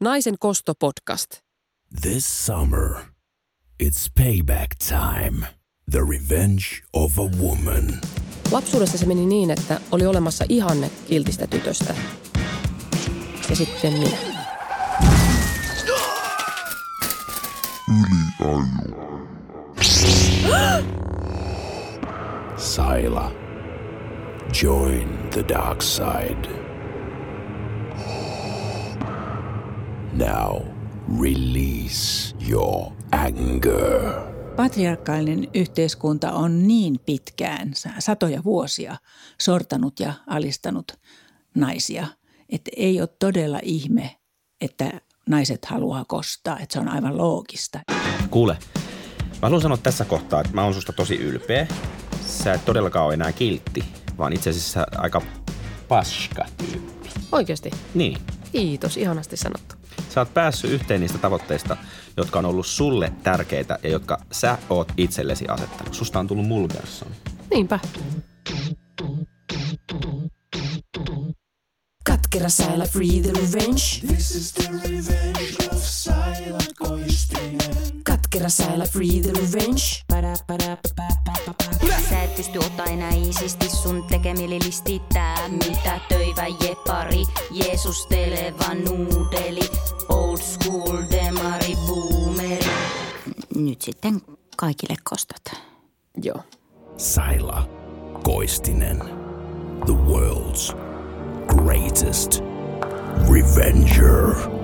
Naisen kosto-podcast. This summer, it's payback time. The revenge of a woman. Lapsuudessa se meni niin, että oli olemassa ihanne kiltistä tytöstä. Ja sitten minä. Sila. Join the dark side. Now, release your anger. Patriarkaalinen yhteiskunta on niin pitkään, satoja vuosia, sortanut ja alistanut naisia, että ei ole todella ihme, että naiset haluaa kostaa, että se on aivan loogista. Kuule, mä haluan sanoa tässä kohtaa, että mä oon susta tosi ylpeä. Sä et todellakaan ole enää kiltti, vaan itse asiassa aika paska tyyppi. Oikeasti. Niin. Kiitos, ihanasti sanottu. Sä oot päässyt yhteen niistä tavoitteista, jotka on ollut sulle tärkeitä ja jotka sä oot itsellesi asettanut. Susta on tullut Mulgerson. Niinpä. Katkera säilä, free the revenge. This is the revenge of silent Koistinen. Katkera säilä, free the revenge. Sä et pysty enää iisisti sun tekemili listitää Mitä töivä jepari, Jeesusteleva nuudeli Old school demari boomeri Nyt sitten kaikille kostat. Joo. Sila Koistinen. The world's greatest revenger.